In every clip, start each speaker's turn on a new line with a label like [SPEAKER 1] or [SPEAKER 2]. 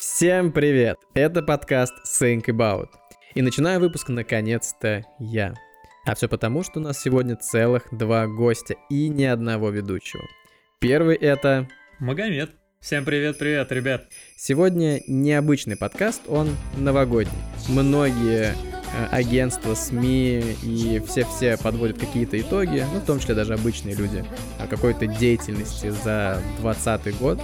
[SPEAKER 1] Всем привет! Это подкаст Think About. И начинаю выпуск наконец-то я. А все потому, что у нас сегодня целых два гостя и ни одного ведущего. Первый это...
[SPEAKER 2] Магомед. Всем привет-привет, ребят.
[SPEAKER 1] Сегодня необычный подкаст, он новогодний. Многие э, агентства, СМИ и все-все подводят какие-то итоги, ну, в том числе даже обычные люди, о какой-то деятельности за 2020 год.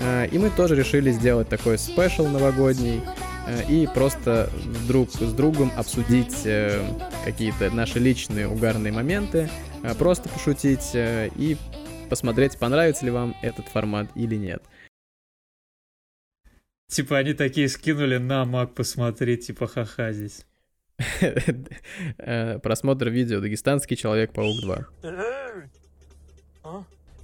[SPEAKER 1] Э, и мы тоже решили сделать такой спешл новогодний э, и просто друг с другом обсудить э, какие-то наши личные угарные моменты, э, просто пошутить э, и посмотреть, понравится ли вам этот формат или нет.
[SPEAKER 2] Типа они такие скинули на Мак посмотреть, типа ха-ха здесь.
[SPEAKER 1] Э, Просмотр видео «Дагестанский Человек-паук 2».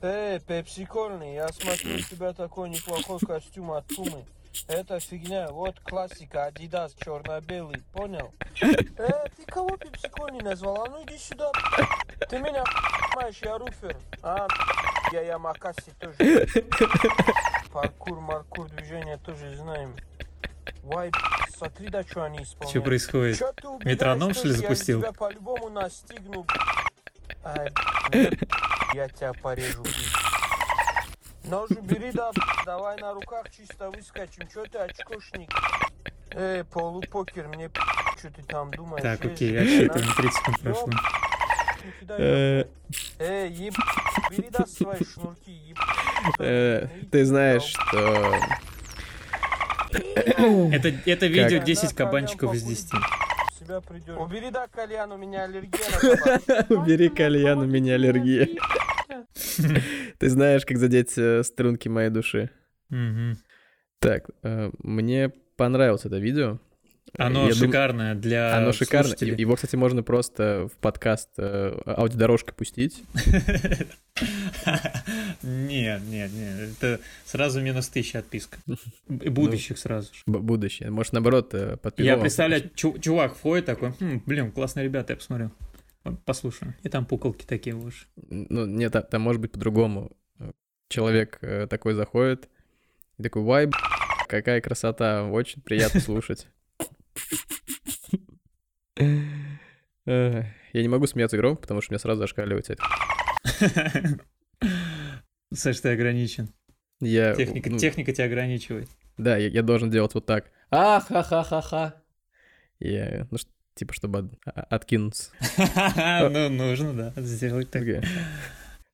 [SPEAKER 3] Эй, пепсикорный, я смотрю, у тебя такой неплохой костюм от Пумы. Это фигня, вот классика, Адидас черно-белый, понял? Э, ты кого пепсикорный назвал? А ну иди сюда. Ты меня понимаешь, я руфер. А, я Ямакаси тоже. Паркур, маркур, движение тоже знаем. Вай, смотри, да что они исполняют.
[SPEAKER 2] Что происходит?
[SPEAKER 3] Чё
[SPEAKER 2] Метроном, что ли, запустил?
[SPEAKER 3] Я тебя по-любому настигну. Ай, я тебя порежу. Нож убери, да, давай на руках чисто выскочим. Чё ты, очкошник? Эй, полупокер, мне что ты там думаешь?
[SPEAKER 2] Так, окей, отсчитываем, 30 секунд прошло.
[SPEAKER 3] Эй, еб... Бери, да, свои шнурки, еб...
[SPEAKER 1] э, Ты знаешь, что...
[SPEAKER 2] Это, это видео
[SPEAKER 3] Как?
[SPEAKER 2] 10
[SPEAKER 3] Да,
[SPEAKER 2] кабанчиков из
[SPEAKER 3] кальян
[SPEAKER 2] 10.
[SPEAKER 3] Себя придёт. Убери, да, кальян, у меня аллергия.
[SPEAKER 1] Убери кальян, у меня аллергия. Ты знаешь, как задеть э, струнки моей души. Так, э, мне понравилось это видео.
[SPEAKER 2] Оно
[SPEAKER 1] Я дум-
[SPEAKER 2] шикарное для
[SPEAKER 1] Оно шикарно.
[SPEAKER 2] слушателей.
[SPEAKER 1] Его, кстати, можно просто в подкаст э, аудиодорожкой пустить.
[SPEAKER 2] Нет, нет, нет, это сразу минус 1000 отписка. И будущих сразу же.
[SPEAKER 1] Будущее. Может, наоборот, э, под
[SPEAKER 2] Я представляю, чу- чувак входит такой, «Хм, блин, классные ребята, я посмотрел. Вот, Послушаю. И там пуколки такие уж.
[SPEAKER 1] Ну, нет, там, может быть по-другому. Человек э, такой заходит и такой, вай, какая красота, очень приятно слушать. Я не могу смеяться громко, потому что меня сразу зашкаливает это.
[SPEAKER 2] Саш, ты ограничен.
[SPEAKER 1] Я,
[SPEAKER 2] Техника,
[SPEAKER 1] ну,
[SPEAKER 2] техника тебя ограничивает.
[SPEAKER 1] Да, я, я должен делать вот так. А, ха-ха-ха-ха. Я, ну, типа, чтобы от- а- откинуться.
[SPEAKER 2] Ну, нужно, да, сделать так.
[SPEAKER 1] Такая,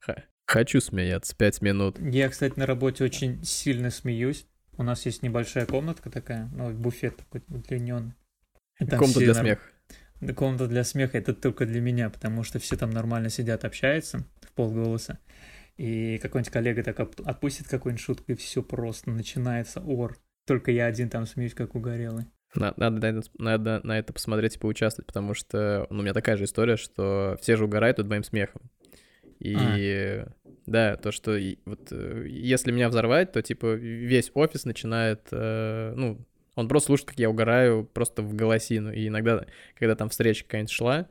[SPEAKER 1] «Ха- Хочу смеяться пять минут.
[SPEAKER 2] Я, кстати, на работе очень сильно смеюсь. У нас есть небольшая комнатка такая, ну, буфет такой удлиненный.
[SPEAKER 1] Комната для
[SPEAKER 2] нар-
[SPEAKER 1] смеха.
[SPEAKER 2] Да, Комната для смеха это только для меня, потому что все там нормально сидят, общаются в полголоса. И какой-нибудь коллега так отпустит какую-нибудь шутку, и все просто начинается ор. Только я один там смеюсь, как угорелый.
[SPEAKER 1] На- Надо, на это, надо на это посмотреть и поучаствовать, потому что ну, у меня такая же история, что все же угорают над моим смехом. И да, то, что вот э, если меня взорвать, то типа весь офис начинает, э, ну, он просто слушает, как я угораю просто в голосину. И иногда, когда там встреча какая-нибудь шла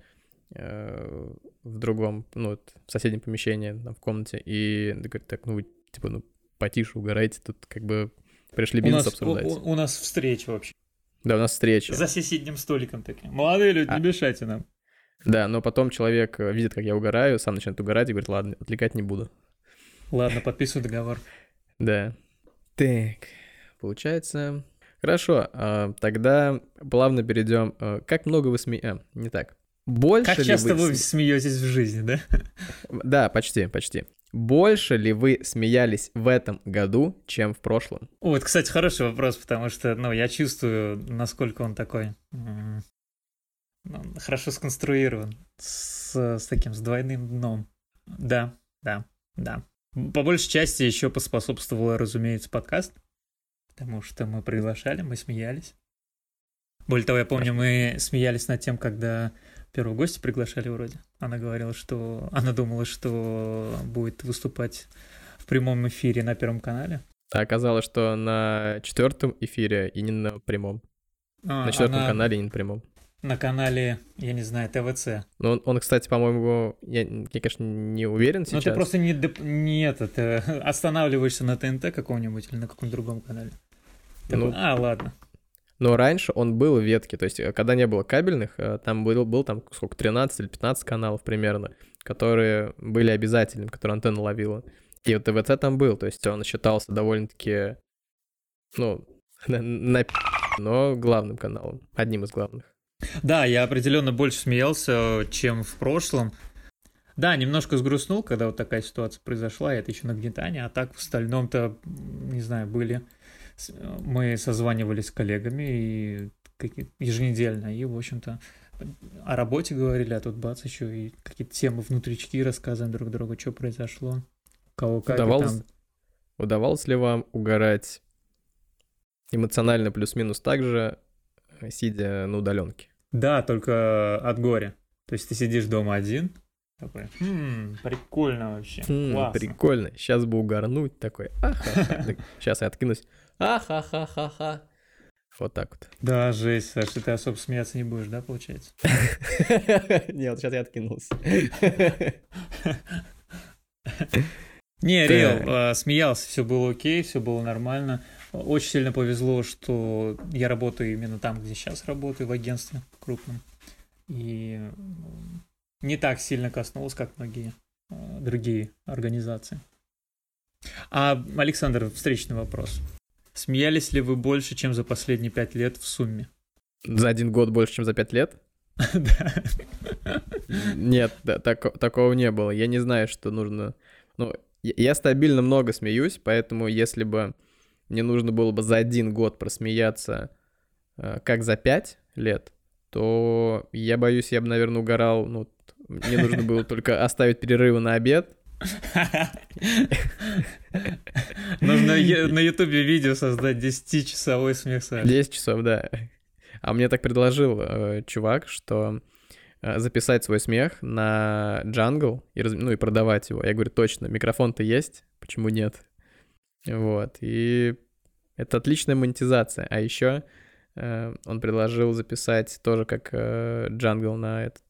[SPEAKER 1] э, в другом, ну, вот, в соседнем помещении, там, в комнате, и говорит, так, ну, вы, типа, ну, потише угорайте, тут как бы пришли
[SPEAKER 2] У
[SPEAKER 1] бизнес
[SPEAKER 2] нас, у,
[SPEAKER 1] обсуждать.
[SPEAKER 2] у- у нас встреча вообще.
[SPEAKER 1] Да, у нас встреча.
[SPEAKER 2] За соседним столиком такие. Молодые люди,
[SPEAKER 1] А-
[SPEAKER 2] не мешайте нам.
[SPEAKER 1] Да, но потом человек э, видит, как я угораю, сам начинает угорать и говорит, ладно, отвлекать не буду.
[SPEAKER 2] Ладно, подписывай договор.
[SPEAKER 1] Да. Так, получается... Хорошо, а, тогда плавно перейдем. а, Как много вы сме... а, не так. Больше
[SPEAKER 2] Как
[SPEAKER 1] ли
[SPEAKER 2] часто
[SPEAKER 1] вы...
[SPEAKER 2] вы
[SPEAKER 1] сме-
[SPEAKER 2] смеетесь в жизни, да?
[SPEAKER 1] Да, почти, почти. Больше ли вы смеялись в этом году, чем в прошлом?
[SPEAKER 2] Вот, кстати, хороший вопрос, потому что, ну, я чувствую, насколько он такой хорошо сконструирован, с, с таким, с двойным дном. Да, да, да. По большей части еще поспособствовал, разумеется, подкаст, потому что мы приглашали, мы смеялись. Более того, я помню, мы смеялись над тем, когда первого гостя приглашали вроде. Она говорила, что... Она думала, что будет выступать в прямом эфире на Первом канале.
[SPEAKER 1] А оказалось, что на четвертом эфире и не на прямом.
[SPEAKER 2] А,
[SPEAKER 1] на четвертом
[SPEAKER 2] она
[SPEAKER 1] канале и не на прямом.
[SPEAKER 2] На канале, я не знаю, ТВЦ.
[SPEAKER 1] Ну, он, он, кстати, по-моему, я, я, конечно, не уверен
[SPEAKER 2] Но
[SPEAKER 1] сейчас.
[SPEAKER 2] Ну, ты просто не, не этот, э, останавливаешься на ТНТ каком-нибудь или на каком-то другом канале.
[SPEAKER 1] Ну,
[SPEAKER 2] а, ладно.
[SPEAKER 1] Но раньше он был ветки, то есть э, когда не было кабельных, э, там был, был там сколько, 13 или 15 каналов примерно, которые были обязательными, которые антенна ловила. И вот ТВЦ там был, то есть он считался довольно-таки, ну, на, на но главным каналом, одним из главных.
[SPEAKER 2] Да, я определенно больше смеялся, чем в прошлом. Да, немножко сгрустнул, когда вот такая ситуация произошла, и это еще нагнетание, а так в остальном-то, не знаю, были... Мы созванивались с коллегами и еженедельно, и, в общем-то, о работе говорили, а тут бац, еще и какие-то темы внутрички рассказываем друг другу, что произошло, кого как
[SPEAKER 1] удавалось,
[SPEAKER 2] там.
[SPEAKER 1] Удавалось ли вам угорать эмоционально плюс-минус так же, сидя на удаленке?
[SPEAKER 2] Да, только от горя. То есть ты сидишь дома один, такой, хм, прикольно вообще,
[SPEAKER 1] Хм,
[SPEAKER 2] классно.
[SPEAKER 1] прикольно, сейчас бы угорнуть такой, аха Сейчас я откинусь, ахахахаха. Вот так вот.
[SPEAKER 2] Да, жесть, Саша, ты особо смеяться не будешь, да, получается?
[SPEAKER 1] Нет, сейчас я откинулся.
[SPEAKER 2] Не. Рил, э, смеялся, все было окей, все было нормально. Очень сильно повезло, что я работаю именно там, где сейчас работаю, в агентстве крупном. И не так сильно коснулось, как многие э, другие организации. А, Александр, встречный вопрос. Смеялись ли вы больше, чем за последние пять лет в сумме?
[SPEAKER 1] За один год больше, чем за пять лет?
[SPEAKER 2] Да.
[SPEAKER 1] Нет, такого не было. Я не знаю, что нужно... Ну, я стабильно много смеюсь, поэтому если бы мне нужно было бы за один год просмеяться, э, как за пять лет, то я боюсь, я бы, наверное, угорал. Ну, мне нужно было только оставить перерывы на обед.
[SPEAKER 2] Нужно на ютубе видео создать 10-часовой смех Саши.
[SPEAKER 1] 10 часов, да. А мне так предложил э, чувак, что э, записать свой смех на джангл и, раз- ну, и продавать его. Я говорю, точно, микрофон-то есть, почему нет? Вот, и это отличная монетизация. А еще э, он предложил записать тоже как э, джангл на этот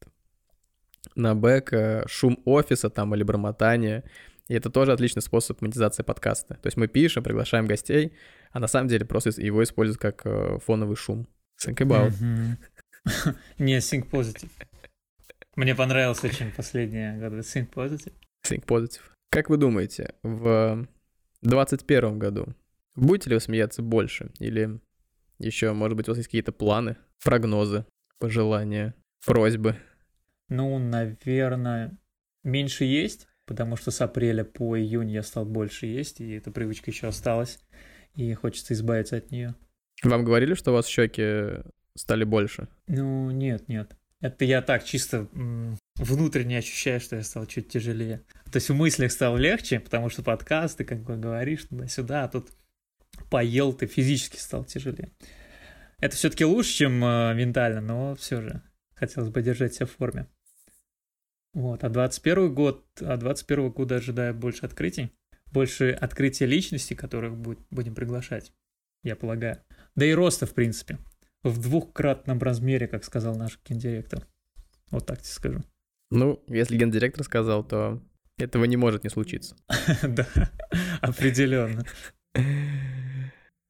[SPEAKER 1] на бэк э, шум офиса там или бормотание. И это тоже отличный способ монетизации подкаста. То есть мы пишем, приглашаем гостей, а на самом деле просто его используют как э, фоновый шум. Think about.
[SPEAKER 2] Не, Think Positive. Мне понравился очень последние годы Think Positive.
[SPEAKER 1] Think positive. Как вы думаете, в 2021 году будете ли вы смеяться больше? Или еще, может быть, у вас есть какие-то планы, прогнозы, пожелания, просьбы?
[SPEAKER 2] Ну, наверное, меньше есть, потому что с апреля по июнь я стал больше есть, и эта привычка еще осталась, и хочется избавиться от нее.
[SPEAKER 1] Вам говорили, что у вас щеки стали больше?
[SPEAKER 2] Ну, нет, нет. Это я так чисто внутренне ощущаю, что я стал чуть тяжелее. То есть в мыслях стало легче, потому что подкаст, ты как бы говоришь туда-сюда, а тут поел, ты физически стал тяжелее. Это все-таки лучше, чем э, ментально, но все же хотелось бы держать себя в форме. Вот, а 21 год, а 21 года ожидаю больше открытий, больше открытия личности, которых будет, будем приглашать, я полагаю. Да и роста, в принципе в двухкратном размере, как сказал наш гендиректор. Вот так тебе скажу.
[SPEAKER 1] Ну, если гендиректор сказал, то этого не может не случиться.
[SPEAKER 2] Да, определенно.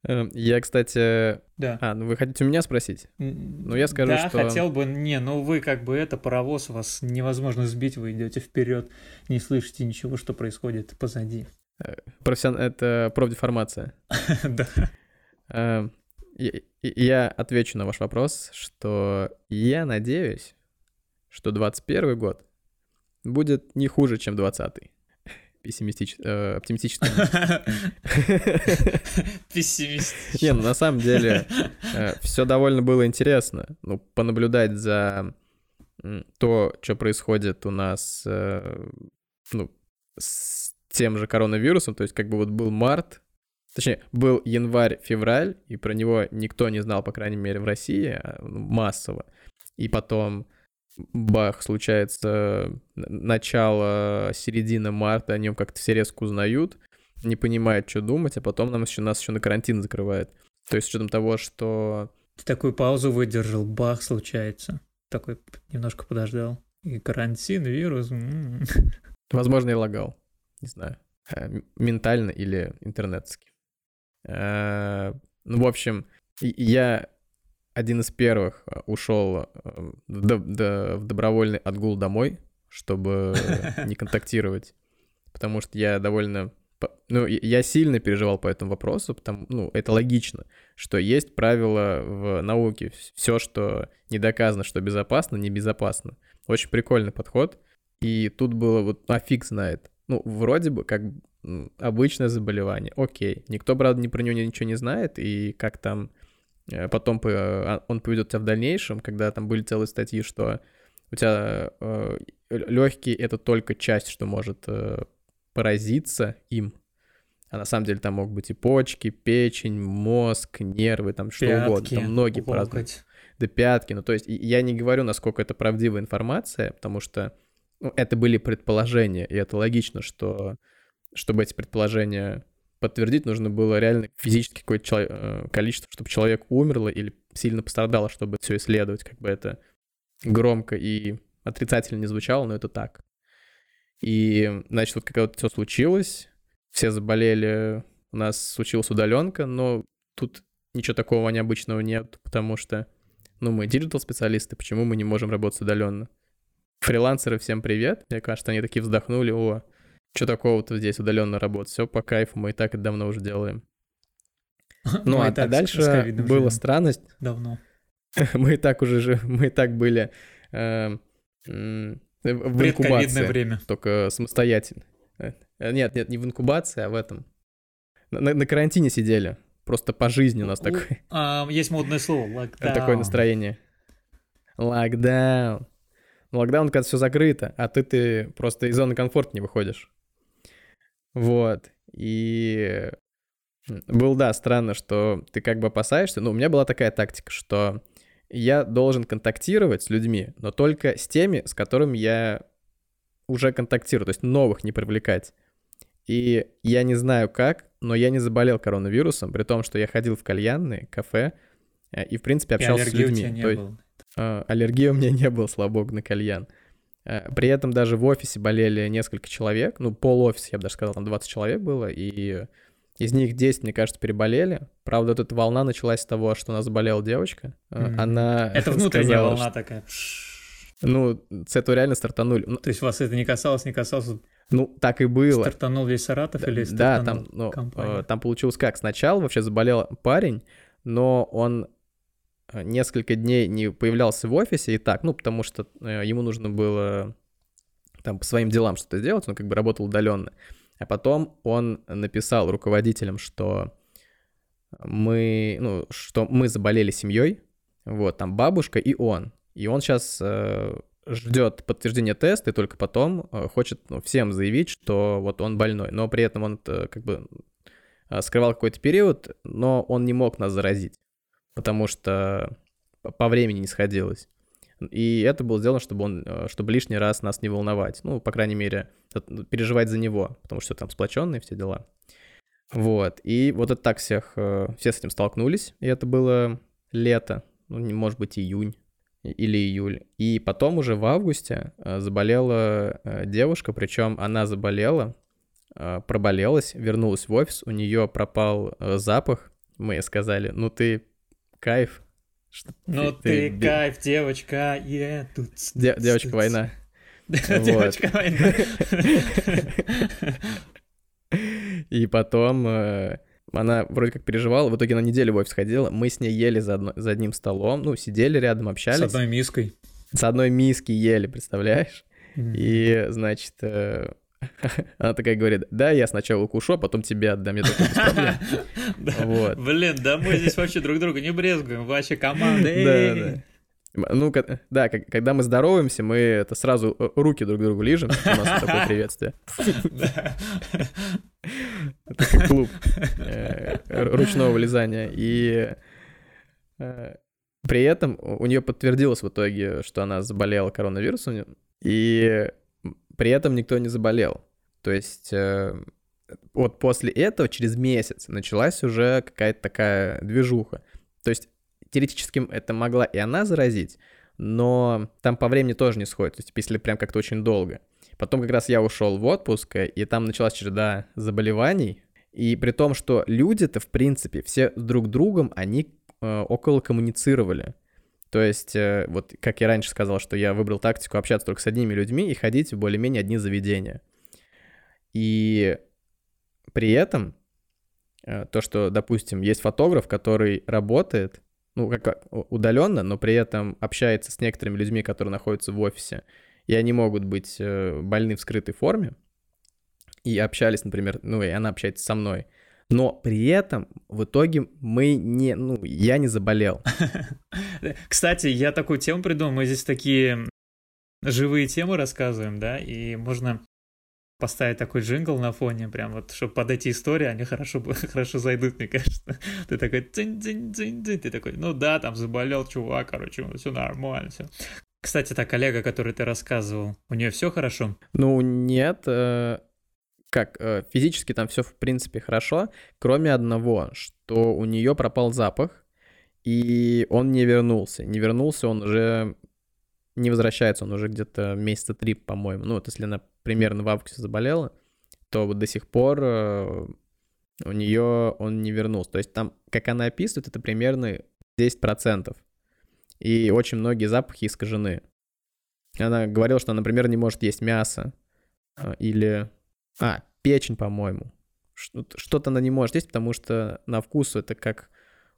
[SPEAKER 1] Эм, Я, кстати...
[SPEAKER 2] Да.
[SPEAKER 1] А, ну вы хотите у меня спросить?
[SPEAKER 2] Ну,
[SPEAKER 1] я скажу,
[SPEAKER 2] да,
[SPEAKER 1] что-
[SPEAKER 2] хотел бы... Не, ну вы как бы это, паровоз, вас невозможно сбить, вы идете вперед, не слышите ничего, что происходит позади.
[SPEAKER 1] Профессион... Это профдеформация.
[SPEAKER 2] Да.
[SPEAKER 1] Я отвечу на ваш вопрос, что я надеюсь, что 21 год будет не хуже, чем 20 Пессимистич... э, оптимистически.
[SPEAKER 2] Пессимистично.
[SPEAKER 1] Не, ну на самом деле все довольно было интересно. Ну, понаблюдать за то, что происходит у нас, э, ну, с тем же коронавирусом. То есть как бы вот был март, точнее, был январь-февраль, и про него никто не знал, по крайней мере, в России, а, ну, массово. И потом бах, случается начало, середина марта, о нем как-то все резко узнают, не понимают, что думать, а потом нам еще, нас еще на карантин закрывают. То есть с учетом того, что...
[SPEAKER 2] Ты такую паузу выдержал, бах, случается. Такой немножко подождал. И карантин, вирус.
[SPEAKER 1] Возможно, я лагал. Не знаю. Э, Ментально или интернетски. Э, Ну, в общем, я один из первых э, ушел э, в добровольный отгул домой, чтобы не контактировать, потому что я довольно... Ну, я сильно переживал по этому вопросу, потому, ну, это логично, что есть правила в науке. Все, что не доказано, что безопасно, небезопасно. Очень прикольный подход. И тут было вот, а фиг знает. Ну, вроде бы как обычное заболевание. Окей. Никто, правда, ни про него ничего не знает, и как там Э, потом а, он поведет тебя в дальнейшем, когда там были целые статьи, что у тебя э, легкие это только часть, что может э, поразиться им. А на самом деле там могут быть и почки, печень, мозг, нервы, там что пятки, угодно, там ноги по Да пятки. Ну, то есть я не говорю, насколько это правдивая информация, потому что ну, это были предположения, и это логично, что чтобы эти предположения подтвердить нужно было реально физически какое-то э, количество, чтобы человек умерло или сильно пострадало, чтобы все исследовать, как бы это громко и отрицательно не звучало, но это так. И, значит, вот когда вот все случилось, все заболели, у нас случилась удаленка, но тут ничего такого необычного нет, потому что, ну, мы digital-специалисты, почему мы не можем работать удаленно? Фрилансеры, всем привет. Мне кажется, они такие вздохнули, о, что такого-то здесь удаленно работать? Все по кайфу, мы и так это давно уже делаем. Ну, а, а дальше была странность.
[SPEAKER 2] Давно.
[SPEAKER 1] мы и так уже, мы и так были э, в инкубации.
[SPEAKER 2] время.
[SPEAKER 1] Только самостоятельно. Э, нет, нет, не в инкубации, а в этом. На, на карантине сидели. Просто по жизни у нас такое.
[SPEAKER 2] А, есть модное слово, локдаун.
[SPEAKER 1] Такое настроение. Локдаун. Локдаун, когда все закрыто, а ты, ты просто из зоны комфорта не выходишь. Вот. И было, да, странно, что ты как бы опасаешься. Ну, у меня была такая тактика, что я должен контактировать с людьми, но только с теми, с которыми я уже контактирую, то есть новых не привлекать. И я не знаю как, но я не заболел коронавирусом, при том, что я ходил в кальянные, кафе, э, и, в принципе, общался с людьми. У тебя не то было. Э, аллергии у меня не было, слава богу, на кальян. Э, при этом даже в офисе болели несколько человек, ну, пол офиса, я бы даже сказал, там 20 человек было, и из них 10, мне кажется, переболели. Правда, вот эта волна началась с того, что у нас заболела девочка. Mm-hmm. Она
[SPEAKER 2] Это внутренняя сказала, волна что... такая.
[SPEAKER 1] Ну, с этого реально стартанули.
[SPEAKER 2] То есть вас это не касалось, не касалось?
[SPEAKER 1] Ну, так и было.
[SPEAKER 2] Стартанул весь Саратов
[SPEAKER 1] да,
[SPEAKER 2] или
[SPEAKER 1] стартанул Да, там, ну, компания? Э, там получилось как? Сначала вообще заболел парень, но он несколько дней не появлялся в офисе и так, ну, потому что э, ему нужно было там по своим делам что-то сделать, он как бы работал удаленно. А потом он написал руководителям, что мы, ну, что мы заболели семьей, вот, там бабушка и он. И он сейчас э, ждет подтверждения теста и только потом э, хочет ну, всем заявить, что вот он больной. Но при этом он э, как бы э, скрывал какой-то период, но он не мог нас заразить потому что по времени не сходилось. И это было сделано, чтобы он, э, чтобы лишний раз нас не волновать. Ну, по крайней мере, переживать за него, потому что там сплоченные все дела. Вот. И вот это так всех, э, все с этим столкнулись. И это было лето, ну, может быть, июнь или июль. И потом уже в августе э, заболела девушка, причем она заболела, проболелась, вернулась в офис, у нее пропал запах. Мы сказали, ну ты кайф.
[SPEAKER 2] Что ну ты, ты, кайф, девочка, yeah, тут...
[SPEAKER 1] Де, девочка война.
[SPEAKER 2] Девочка война.
[SPEAKER 1] И потом э, она вроде как переживала, в итоге на неделю в офис ходила, мы с ней ели за, одно, за одним столом, ну, сидели рядом, общались. С
[SPEAKER 2] одной миской.
[SPEAKER 1] С одной миски ели, представляешь? Mm. И, значит, э, Она такая говорит, да, я сначала укушу, а потом тебе отдам, я такой, без проблем.
[SPEAKER 2] Вот. Блин, да мы здесь вообще друг друга не брезгуем, вообще команда.
[SPEAKER 1] Да, да. Ну, да, когда мы здороваемся, мы это сразу э, руки друг другу лижем, у нас такое приветствие. Это как клуб э, ручного вылезания. И э, при этом у нее подтвердилось в итоге, что она заболела коронавирусом, и при этом никто не заболел. То есть э, вот после этого, через месяц, началась уже какая-то такая движуха. То есть теоретически это могла и она заразить, но там по времени тоже не сходит, то есть если прям как-то очень долго. Потом как раз я ушел в отпуск, и там началась череда заболеваний, И при том, что люди-то, в принципе, все друг другом, они э, около коммуницировали. То есть, э, вот как я раньше сказал, что я выбрал тактику общаться только с одними людьми и ходить в более-менее одни заведения. И при этом э, то, что, допустим, есть фотограф, который работает, ну, как удаленно, но при этом общается с некоторыми людьми, которые находятся в офисе, и они могут быть э, больны в скрытой форме, и общались, например, ну, и она общается со мной, но при этом в итоге мы не, ну, я не заболел.
[SPEAKER 2] Кстати, я такую тему придумал, мы здесь такие живые темы рассказываем, да, и можно поставить такой джингл на фоне, прям вот, чтобы под эти истории они хорошо, хорошо зайдут, мне кажется. Ты такой, дзинь дзинь дзинь дзинь ты такой, ну да, там заболел чувак, короче, все нормально, все. Кстати, та коллега, которой ты рассказывал, у нее все хорошо?
[SPEAKER 1] Ну, нет, э, как, э, физически там все в принципе хорошо, кроме одного, что у нее пропал запах, и он не вернулся. Не вернулся он уже, не возвращается он уже где-то месяца три, по-моему. Ну, вот если она примерно в августе заболела, то вот до сих пор э, у нее он не вернулся. То есть там, как она описывает, это примерно 10%. И очень многие запахи искажены. Она говорила, что, например, не может есть мясо э, или а, печень, по-моему. Что-то она не может есть, потому что на вкус это как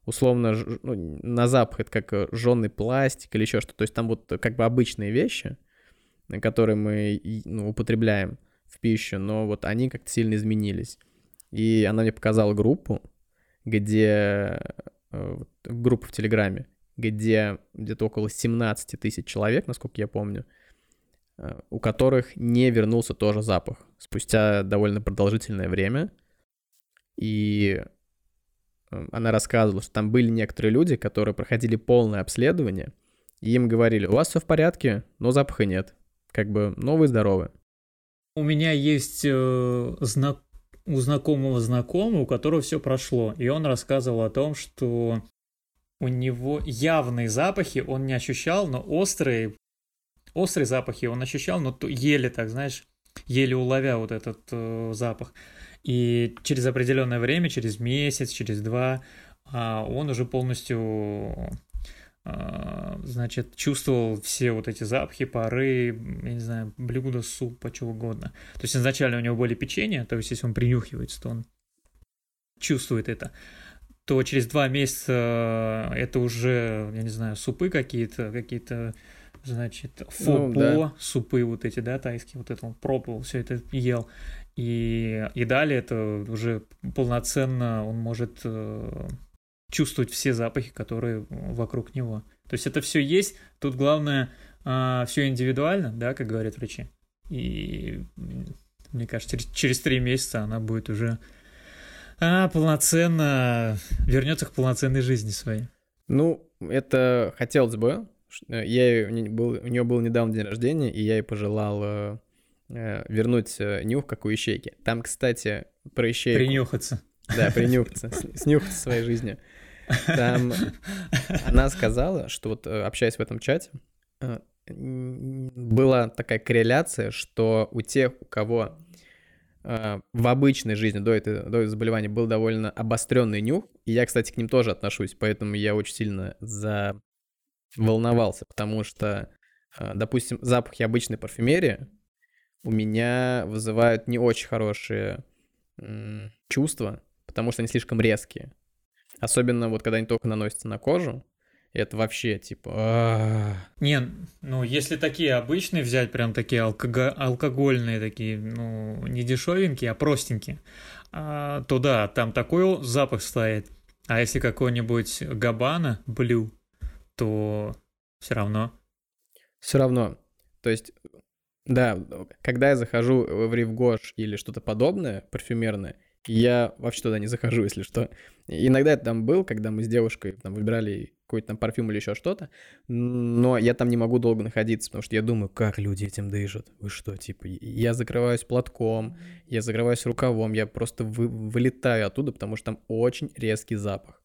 [SPEAKER 1] условно, ну, на запах это как э, жженый пластик или еще что-то. То есть там вот как бы обычные вещи, которые мы ну, употребляем в пищу, но вот они как-то сильно изменились. И она мне показала группу, где э, группу в Телеграме, где где-то около 17 тысяч человек, насколько я помню, Э, у которых не вернулся тоже запах спустя довольно продолжительное время. И э, она рассказывала, что там были некоторые люди, которые проходили полное обследование, и им говорили, у вас все в порядке, но запаха нет. Как бы, но вы здоровы.
[SPEAKER 2] У меня есть э, знак... у знакомого знакомого, у которого все прошло, и он рассказывал о том, что у него явные запахи он не ощущал, но острые острые запахи он ощущал, но еле так, знаешь, еле уловя вот этот э, запах. И через определенное время, через месяц, через два, э, он уже полностью э, значит, чувствовал все вот эти запахи, пары, я не знаю, блюда, супа, чего угодно. То есть изначально у него были печенья, то есть если он принюхивается, то он чувствует это то через два месяца это уже, я не знаю, супы какие-то, какие-то значит, фопо, ну, да. супы вот эти, да, тайские, вот это он пробовал, все это ел. И, и далее это уже полноценно он может э, чувствовать все запахи, которые вокруг него. То есть это все есть, тут главное э, все индивидуально, да, как говорят врачи. И мне кажется, через, три месяца она будет уже а, полноценно вернется к полноценной жизни своей.
[SPEAKER 1] Ну, это хотелось бы, я, был, у нее был недавно день рождения, и я ей пожелал э, э вернуть э, нюх, как у ищейки. Там, кстати, про ищейку...
[SPEAKER 2] Принюхаться.
[SPEAKER 1] Да, принюхаться, снюхаться своей жизнью. Там она сказала, что вот общаясь в этом чате, была такая корреляция, что у тех, у кого в обычной жизни до этого, до этого заболевания был довольно обостренный нюх, и я, кстати, к ним тоже отношусь, поэтому я очень сильно за волновался, потому что, а, допустим, запахи обычной парфюмерии у меня вызывают не очень хорошие чувства, потому что они слишком резкие. Особенно вот когда они только наносятся на кожу, это вообще типа... А.
[SPEAKER 2] Не, ну если такие обычные взять, прям такие алкого... алкогольные такие, ну не дешевенькие, а простенькие, а, то да, там такой запах стоит. А если какой-нибудь Габана Блю, то все равно.
[SPEAKER 1] Все равно. То есть, да, когда я захожу в Ривгош или что-то подобное, парфюмерное, я вообще туда не захожу, если что. Иногда это там был, когда мы с девушкой там выбирали какой-то там парфюм или еще что-то, но я там не могу долго находиться, потому что я думаю, как люди этим дышат. Вы что, типа, я закрываюсь платком, я закрываюсь рукавом, я просто вы, вылетаю оттуда, потому что там очень резкий запах.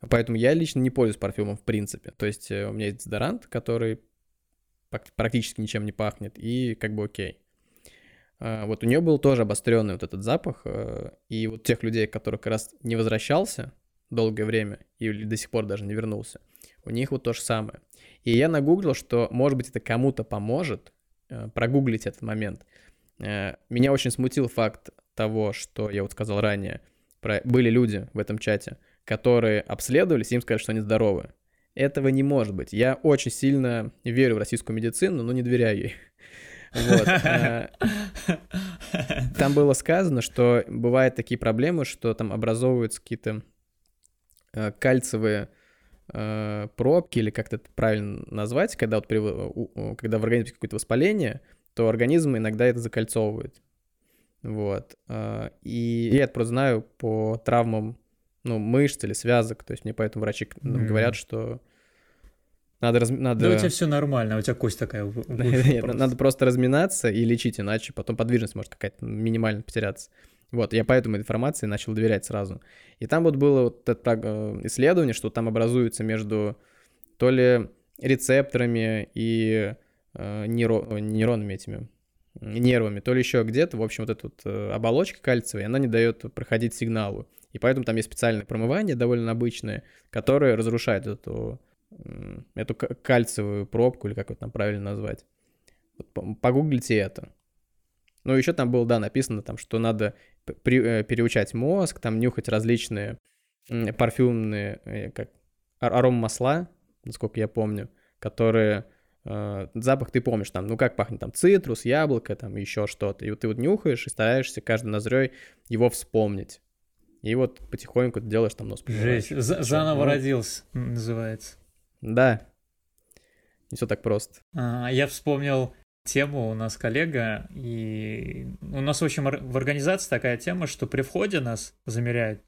[SPEAKER 1] Поэтому я лично не пользуюсь парфюмом в принципе. То есть э, у меня есть дезодорант, который практически ничем не пахнет, и как бы окей. а, вот у нее был тоже обостренный вот этот запах, э, и вот тех людей, которых как раз не возвращался долгое время и до сих пор даже не вернулся, у них вот то же самое. И я нагуглил, что, может быть, это кому-то поможет э, прогуглить этот момент. Меня очень смутил факт того, что я вот сказал ранее, про... были люди в этом чате, которые обследовались, им сказали, что они здоровы. Этого не может быть. Я очень сильно верю в российскую медицину, но не доверяю ей. Вот. Э, там было сказано, что бывают такие проблемы, что там образовываются какие-то э, кальциевые э, пробки, или как это правильно назвать, когда, вот, когда в организме какое-то воспаление, то организм иногда это закольцовывает. Вот. И я это просто знаю по травмам ну, мышц или связок. То есть мне поэтому врачи mm-hmm. говорят, что надо, раз... надо...
[SPEAKER 2] Да у тебя все нормально, у тебя кость такая.
[SPEAKER 1] Нет, надо просто разминаться и лечить, иначе потом подвижность может какая-то минимально потеряться. Вот, я поэтому информации начал доверять сразу. И там вот было вот это э, исследование, что там образуется между то ли рецепторами и э, нейро... нейронами этими, нервами, то ли еще где-то. В общем, вот эта вот э, оболочка кальциевая, она не дает проходить сигналу. И поэтому там есть специальное промывание, довольно обычное, которое разрушает эту эту кальциевую пробку, или как это там правильно назвать. Погуглите это. Ну, еще там было, да, написано, там, что надо при, э, переучать мозг, там нюхать различные парфюмные, э, как аромамасла, насколько я помню, которые э, запах ты помнишь, там, ну как пахнет, там, цитрус, яблоко, там, еще что-то. И вот ты вот нюхаешь и стараешься каждый нозрёй его вспомнить. И вот потихоньку ты делаешь там нос.
[SPEAKER 2] Жесть, заново ну, родился, называется.
[SPEAKER 1] Да. Не все так просто.
[SPEAKER 2] А, я вспомнил тему у нас коллега, и у нас, в общем, в организации такая тема, что при входе нас замеряют,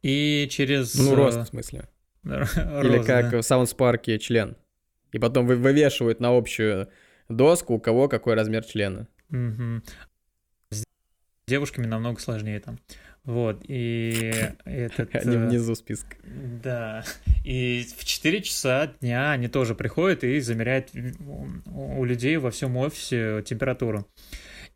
[SPEAKER 2] и через...
[SPEAKER 1] Ну, рост, в смысле. рост, Или как да. в саундспарке член. И потом вывешивают на общую доску, у кого какой размер члена.
[SPEAKER 2] Угу. С девушками намного сложнее там. Вот, и этот...
[SPEAKER 1] Они э, внизу списка.
[SPEAKER 2] Да, и в 4 часа дня они тоже приходят и замеряют у людей во всем офисе температуру.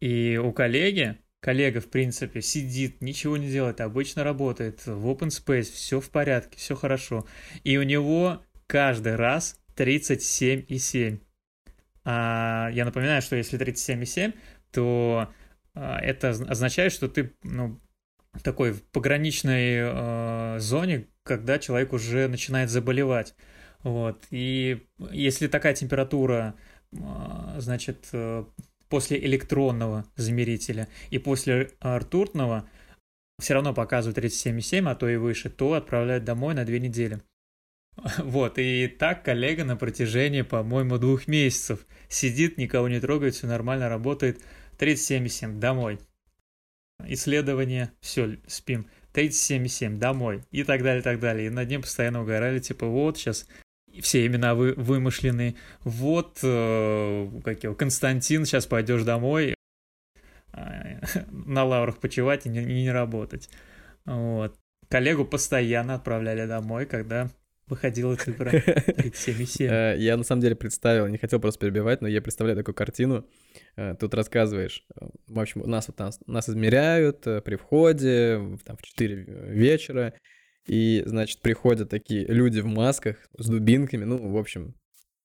[SPEAKER 2] И у коллеги, коллега, в принципе, сидит, ничего не делает, обычно работает в open space, все в порядке, все хорошо. И у него каждый раз 37,7. А я напоминаю, что если 37,7, то а, это означает, что ты ну, такой пограничной э, зоне, когда человек уже начинает заболевать. Вот. И если такая температура, э, значит, э, после электронного замерителя и после ртутного все равно показывает 37,7, а то и выше, то отправляют домой на две недели. Вот, и так коллега на протяжении, по-моему, двух месяцев сидит, никого не трогает, все нормально работает, 37,7 домой исследование, все, спим. 37,7, домой и так далее, и так далее. И над ним постоянно угорали, типа, вот сейчас все имена вы, вымышлены, вот, э, как его, Константин, сейчас пойдешь домой, э, на лаврах почивать и не, не работать. Вот. Коллегу постоянно отправляли домой, когда выходила цифра 37,7.
[SPEAKER 1] Э, я на самом деле представил, не хотел просто перебивать, но я представляю такую картину. Э, тут рассказываешь, э, в общем, нас вот нас, нас измеряют при входе, там в 4 вечера, и, значит, приходят такие люди в масках с дубинками, ну, в общем,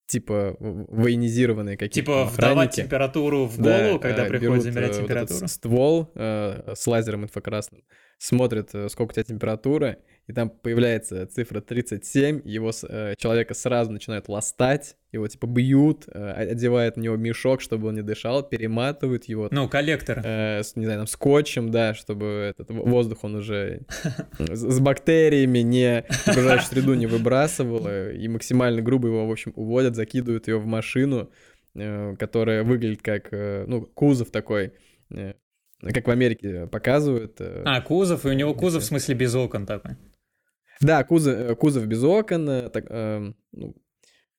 [SPEAKER 1] типа военизированные какие-то
[SPEAKER 2] Типа охранники. вдавать температуру в голову, да, когда приходят замерять температуру? Вот
[SPEAKER 1] ствол э, с лазером инфракрасным, смотрят, сколько у тебя температура, и там появляется цифра 37, его э, человека сразу начинают ластать, его типа бьют, э, одевают на него мешок, чтобы он не дышал, перематывают его.
[SPEAKER 2] Ну, коллектор.
[SPEAKER 1] Э, с, не знаю, там, скотчем, да, чтобы этот воздух он уже с бактериями не окружающую среду не выбрасывал, э, и максимально грубо его, в общем, уводят, закидывают его в машину, э, которая выглядит как, э, ну, кузов такой, как в Америке показывают.
[SPEAKER 2] А, кузов, и у него кузов в смысле без окон такой.
[SPEAKER 1] Да, кузов, э, кузов без окон, э, так, э, ну,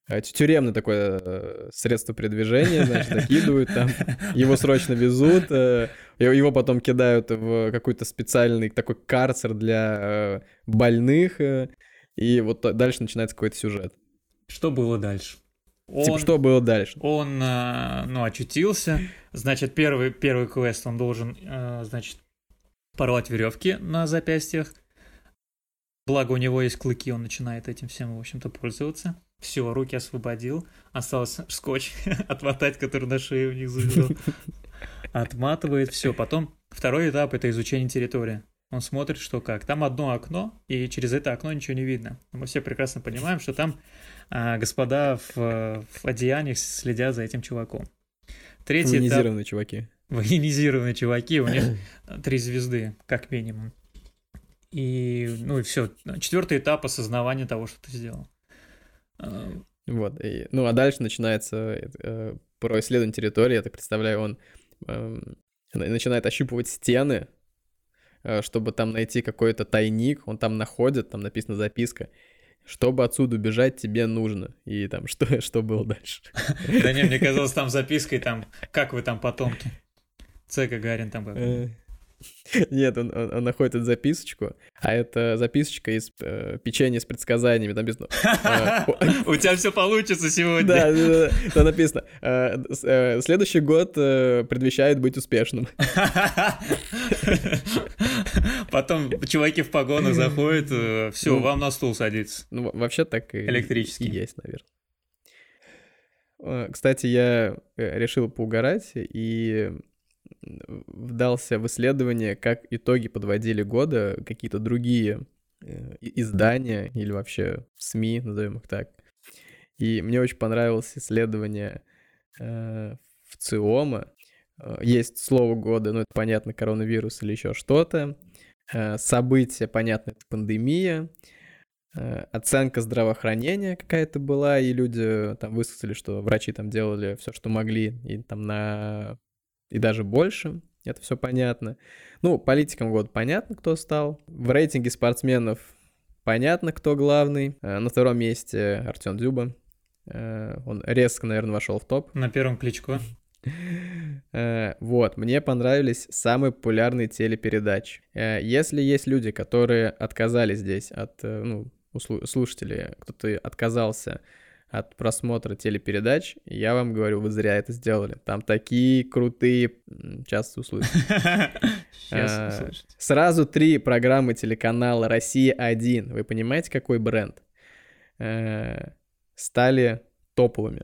[SPEAKER 1] э, тюремное такое э, средство передвижения, значит, закидывают там, его срочно везут, э, его потом кидают в какой-то специальный такой карцер для э, больных, э, и вот дальше начинается какой-то сюжет.
[SPEAKER 2] Что было дальше? Он,
[SPEAKER 1] Типа, что было дальше?
[SPEAKER 2] Он, э, ну, очутился. Значит, первый, первый квест он должен, э, значит, порвать веревки на запястьях. Благо у него есть клыки, он начинает этим всем, в общем-то, пользоваться. Все, руки освободил. Осталось скотч отмотать, который на шее у них завязал. Отматывает, все. Потом второй этап это изучение территории. Он смотрит, что как. Там одно окно, и через это окно ничего не видно. Мы все прекрасно понимаем, что там а, господа в, в одеяниях следят за этим чуваком.
[SPEAKER 1] Третий Военизированные этап... чуваки.
[SPEAKER 2] Военизированные чуваки, у них три звезды, как минимум. И, ну и все. Четвертый этап осознавания того, что ты сделал.
[SPEAKER 1] А, вот. И, ну а дальше начинается э, про исследование территории, я так представляю, он э, начинает ощупывать стены, э, чтобы там найти какой-то тайник, он там находит, там написана записка, чтобы отсюда убежать, тебе нужно. И там, что, что было дальше?
[SPEAKER 2] Да не, мне казалось, там запиской, там, как вы там потомки. Ц. Гагарин там
[SPEAKER 1] э, нет, он, он, он находит эту записочку, а это записочка из э, печенья с предсказаниями. Там написано...
[SPEAKER 2] Э, У тебя все получится сегодня.
[SPEAKER 1] Да. Там написано. Э, э, следующий год предвещает быть успешным.
[SPEAKER 2] Потом чуваки в погонах заходят, все, ну, вам на стул садится.
[SPEAKER 1] Ну, вообще так и
[SPEAKER 2] Электрический.
[SPEAKER 1] есть, наверное. Кстати, я решил поугарать и вдался в исследование, как итоги подводили года какие-то другие э, издания или вообще СМИ, назовем их так. И мне очень понравилось исследование э, в ЦИОМа. Э, есть слово года, ну это понятно, коронавирус или еще что-то. Э, события, понятно, это пандемия. Э, оценка здравоохранения какая-то была, и люди там высказали, что врачи там делали все, что могли, и там на и даже больше. Это все понятно. Ну, политикам год понятно, кто стал. В рейтинге спортсменов понятно, кто главный. Э, на втором месте Артем Дзюба. Э, он резко, наверное, вошел в топ.
[SPEAKER 2] На первом Кличко.
[SPEAKER 1] Э, вот, мне понравились самые популярные телепередачи. Если есть люди, которые отказались здесь от, ну, слушателей, кто-то отказался от просмотра телепередач, я вам говорю, вы зря это сделали. Там такие крутые... Сейчас услышите. А, сразу три программы телеканала «Россия-1». Вы понимаете, какой бренд? Э, стали топовыми.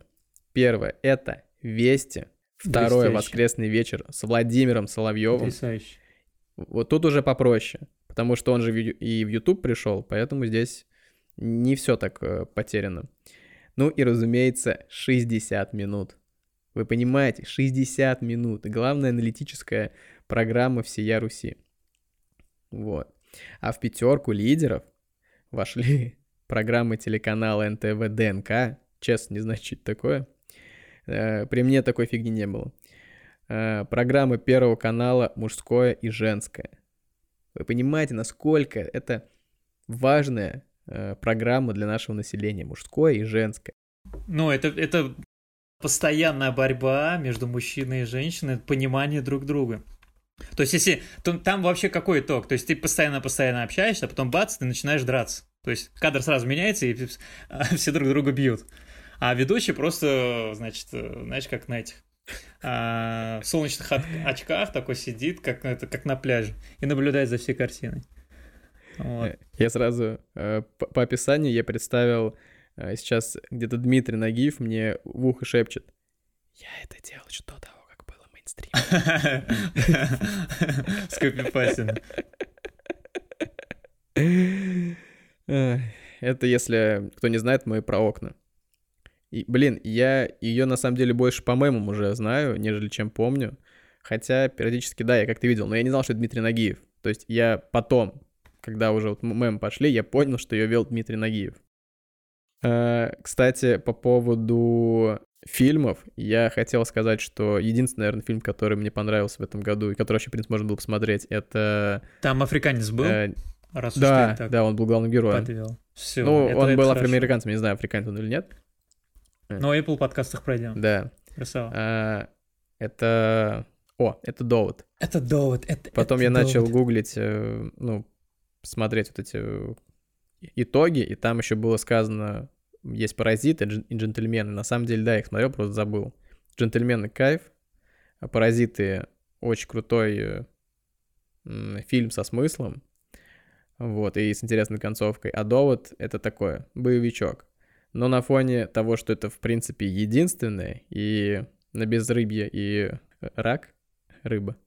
[SPEAKER 1] Первое — это «Вести». Второе — «Воскресный вечер» с Владимиром Соловьевым. Вот тут уже попроще, потому что он же и в YouTube пришел, поэтому здесь не все так э, потеряно. Ну и, разумеется, 60 минут. Вы понимаете, 60 минут. Главная аналитическая программа всея Руси. Вот. А в пятерку лидеров вошли программы телеканала НТВ ДНК. Честно, не знаю, что это такое. Э, при мне такой фигни не было. Э, программы Первого канала «Мужское и женское». Вы понимаете, насколько это важная Э, программы для нашего населения, мужское и женское.
[SPEAKER 2] Ну, это, это постоянная борьба между мужчиной и женщиной, понимание друг друга. То есть, если то, там вообще какой итог? То есть, ты постоянно-постоянно общаешься, а потом бац, ты начинаешь драться. То есть, кадр сразу меняется, и все друг друга бьют. А ведущий просто, значит, знаешь, как на этих а, в солнечных очках такой сидит, как, это, как на пляже, и наблюдает за всей картиной.
[SPEAKER 1] Вот. Я сразу э, по, по описанию я представил э, сейчас где-то Дмитрий Нагиев мне в ухо шепчет. Я это делал еще до того, как было мейнстрим.
[SPEAKER 2] Скопипасен.
[SPEAKER 1] Это если кто не знает, мы про окна. И, блин, я ее на самом деле больше по мемам уже знаю, нежели чем помню. Хотя периодически, да, я как-то видел, но я не знал, что это Дмитрий Нагиев. То есть я потом когда уже вот мем пошли, я понял, что ее вел Дмитрий Нагиев. Э, кстати, по поводу фильмов, я хотел сказать, что единственный, наверное, фильм, который мне понравился в этом году, и который вообще, в принципе, можно было посмотреть, это...
[SPEAKER 2] Там африканец был? Э,
[SPEAKER 1] Раз да, так да, он был главным героем.
[SPEAKER 2] Подвел. Все,
[SPEAKER 1] ну, это, он это был афроамериканцем, не знаю, африканец он или нет.
[SPEAKER 2] Но Apple подкастах пройдем.
[SPEAKER 1] Да.
[SPEAKER 2] Красава.
[SPEAKER 1] А, это... О, это довод.
[SPEAKER 2] Это довод. Это,
[SPEAKER 1] Потом
[SPEAKER 2] это
[SPEAKER 1] я
[SPEAKER 2] довод.
[SPEAKER 1] начал гуглить, ну, смотреть вот эти э, итоги, и там еще было сказано есть «Паразиты» и «Джентльмены». На самом деле, да, я их смотрел, просто забыл. «Джентльмены» — кайф, а «Паразиты» — очень крутой э, фильм со смыслом, вот, и с интересной концовкой. А «Довод» — это такое, боевичок. Но на фоне того, что это, в принципе, единственное, и на безрыбье, и рак, рыба,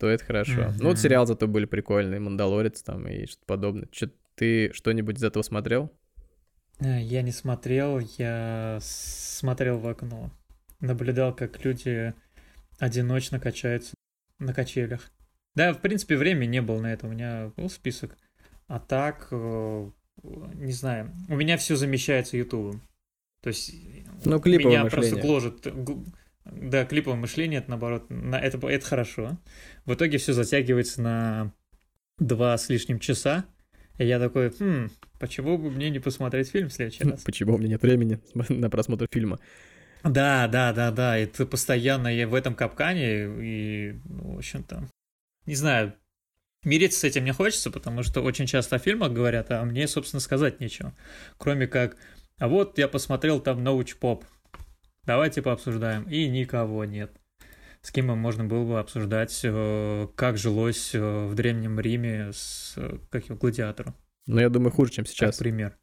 [SPEAKER 1] то это хорошо. Mm-hmm. Ну, вот сериал зато были прикольные, «Мандалорец» там и что-то подобное. Че, ты что-нибудь из этого смотрел?
[SPEAKER 2] Э, я не смотрел, я смотрел в окно. Наблюдал, как люди одиночно качаются на качелях. Да, в принципе, времени не было на это, у меня был список. А так, э, не знаю, у меня все замещается Ютубом. То есть
[SPEAKER 1] ну, клиповое
[SPEAKER 2] меня
[SPEAKER 1] мышление.
[SPEAKER 2] просто гложет. Да, клиповое мышление, это наоборот, на это, это хорошо. В итоге все затягивается на два с лишним часа. И я такой, хм, почему бы мне не посмотреть фильм в следующий раз?
[SPEAKER 1] Почему у меня нет времени на просмотр фильма?
[SPEAKER 2] Да, да, да, да, и ты постоянно в этом капкане, и, ну, в общем-то, не знаю, мириться с этим не хочется, потому что очень часто о фильмах говорят, а мне, собственно, сказать нечего. Кроме как, а вот я посмотрел там научпоп, давайте пообсуждаем, и никого нет. С кем можно было бы обсуждать, э, как жилось э, в Древнем Риме с э, как его, гладиатором.
[SPEAKER 1] Ну, я думаю, хуже, чем сейчас.
[SPEAKER 2] Как пример.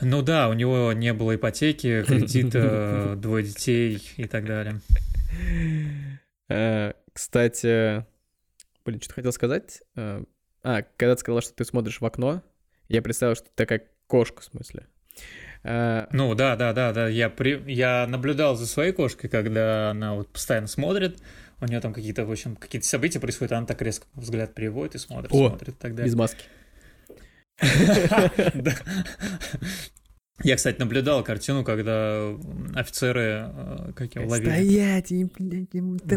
[SPEAKER 2] Ну да, у него не было ипотеки, кредита, двое детей и так далее.
[SPEAKER 1] Кстати, Блин, что-то хотел сказать. А, когда ты сказала, что ты смотришь в окно, я представил, что ты такая кошка, в смысле.
[SPEAKER 2] Э, ну да, да, да, да. Я, при... я наблюдал за своей кошкой, когда она вот постоянно смотрит, у нее там какие-то, в общем, какие-то события происходят, она так резко взгляд переводит и смотрит, О, смотрит и так далее.
[SPEAKER 1] Без маски.
[SPEAKER 2] Я, кстати, наблюдал картину, когда офицеры э, как его ловили.
[SPEAKER 1] Стоять!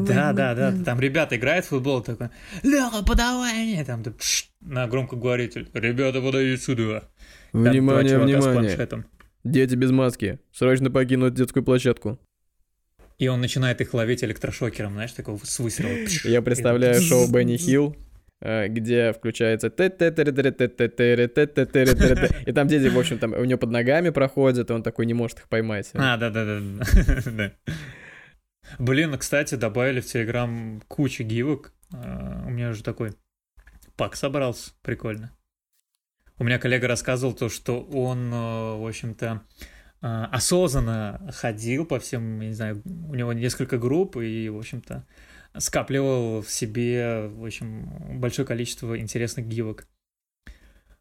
[SPEAKER 2] Да, да, да. Там ребята играют в футбол, такой, Леха, подавай! Там на громкоговоритель. Ребята, подают сюда.
[SPEAKER 1] Внимание, внимание. Дети без маски. Срочно покинуть детскую площадку.
[SPEAKER 2] И он начинает их ловить электрошокером, знаешь, такого с выстрела.
[SPEAKER 1] Я представляю шоу Бенни Хилл, Э, где включается и там дети, в общем, там у него под ногами проходят, и он такой не может их поймать.
[SPEAKER 2] А, да-да-да. Блин, кстати, добавили в Телеграм кучу гивок. Э, у меня уже такой пак собрался, прикольно. У меня коллега рассказывал то, что он, э, в общем-то, осознанно ходил по всем, не знаю, у него несколько групп, и, в общем-то, скапливал в себе, в общем, большое количество интересных гивок.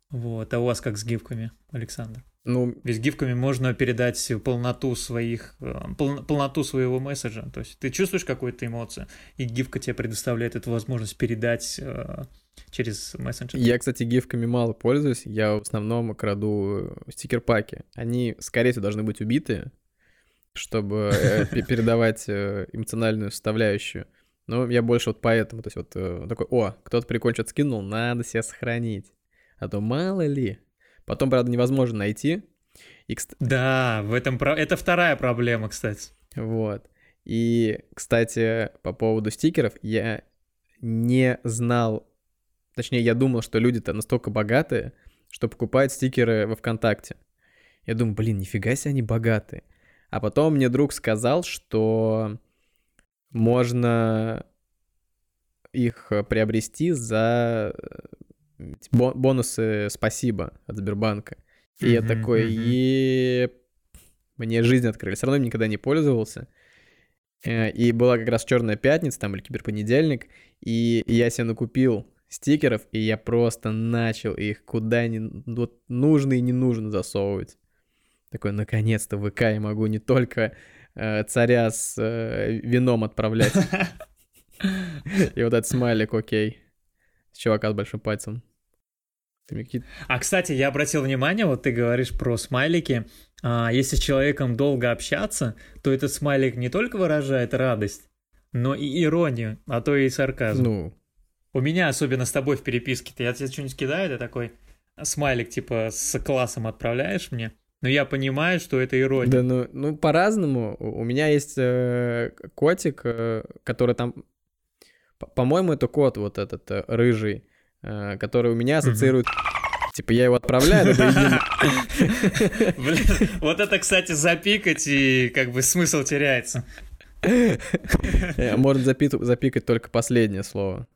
[SPEAKER 2] Вот. А у вас как с гифками, Александр? Ну, ведь гифками можно передать полноту своих, э, пол, полноту своего месседжа. То есть ты чувствуешь какую-то эмоцию, и гифка тебе предоставляет эту возможность передать э, через мессенджер.
[SPEAKER 1] Я, кстати, гифками мало пользуюсь. Я в основном краду стикер-паки. Они, скорее всего, должны быть убиты, чтобы э, передавать эмоциональную составляющую. Ну, я больше вот поэтому, то есть вот э, такой, о, кто-то прикольно что-то скинул, надо себя сохранить. А то мало ли. Потом, правда, невозможно найти.
[SPEAKER 2] И, кст... Да, в этом про... это вторая проблема, кстати.
[SPEAKER 1] Вот. И, кстати, по поводу стикеров, я не знал, точнее, я думал, что люди-то настолько богатые, что покупают стикеры во ВКонтакте. Я думаю, блин, нифига себе они богатые. А потом мне друг сказал, что можно их приобрести за э, бонусы спасибо от Сбербанка. И я такой, и мне жизнь открыли. Все равно никогда не пользовался. Э, и была как раз Черная пятница, там, или киберпонедельник, и я себе накупил стикеров, и я просто начал их куда ни вот, нужно и не нужно засовывать. Такой, наконец-то ВК я могу не только Э, царя с э, вином отправлять. И вот этот смайлик, окей. Чувака с большим пальцем.
[SPEAKER 2] А, кстати, я обратил внимание, вот ты говоришь про смайлики. А, если с человеком долго общаться, то этот смайлик не только выражает радость, но и иронию, а то и сарказм. Ну. У меня, особенно с тобой в переписке, ты я тебе что-нибудь кидаю, ты такой смайлик типа с классом отправляешь мне, но я понимаю, что это ирония.
[SPEAKER 1] Да, ну, ну по-разному. У меня есть э, котик, э, который там... По-моему, это кот вот этот э, рыжий, который у меня ассоциирует Типа я его отправляю,
[SPEAKER 2] Блин, вот это, кстати, запикать, и как бы смысл теряется.
[SPEAKER 1] Э, запит- запикать только последнее слово.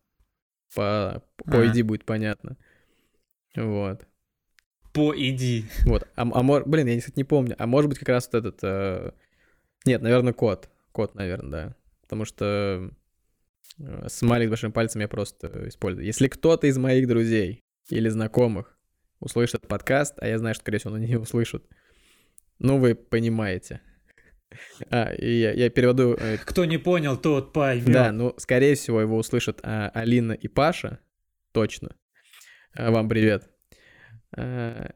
[SPEAKER 1] По, по иди будет понятно. Вот.
[SPEAKER 2] По иди.
[SPEAKER 1] Вот. А, а блин, я, кстати, не помню. А может быть, как раз вот этот. э, Нет, наверное, кот. Кот, наверное, да. Потому что э, смайлик с большим пальцем я просто использую. Если кто-то из моих друзей или знакомых услышит этот подкаст, а я знаю, что, скорее всего, он не услышит, ну, вы понимаете. А, и я, я переведу... э,
[SPEAKER 2] Кто не понял, тот поймет.
[SPEAKER 1] Да, ну, скорее всего, его услышат а, Алина и Паша. Точно. А, вам привет. А,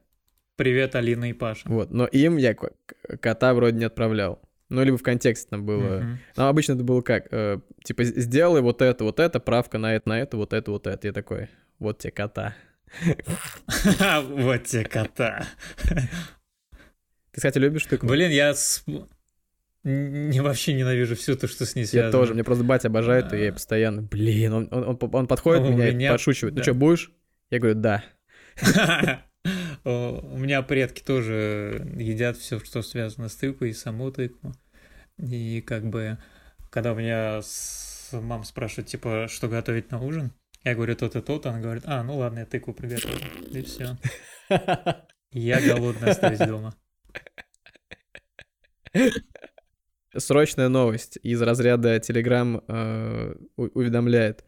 [SPEAKER 2] Привет, Алина и Паша.
[SPEAKER 1] вот, но им я кота вроде не отправлял. Ну, либо в контексте там было.
[SPEAKER 2] Мгм.
[SPEAKER 1] Ну, обычно это было как? э, типа, сделай вот это, вот это, правка на это, на это, вот это, вот это. Я такой, вот тебе кота.
[SPEAKER 2] Вот тебе кота.
[SPEAKER 1] Ты, кстати, любишь тыкву?
[SPEAKER 2] Блин, я не вообще ненавижу все то, что с ней
[SPEAKER 1] Я
[SPEAKER 2] связано.
[SPEAKER 1] тоже, мне просто батя обожает, и я ей постоянно, блин, он, он, он, он подходит меня,
[SPEAKER 2] меня-
[SPEAKER 1] подшучивает. Ну что, будешь? Я говорю, да.
[SPEAKER 2] У меня предки тоже едят все, что связано с тыквой, и саму тыкву. И как бы, когда у меня с- мама спрашивает, типа, что готовить на ужин, я говорю то-то, то-то, она говорит, а, ну ладно, я тыкву приготовлю. И все. Я голодный остаюсь дома.
[SPEAKER 1] Срочная новость из разряда Telegram э, уведомляет.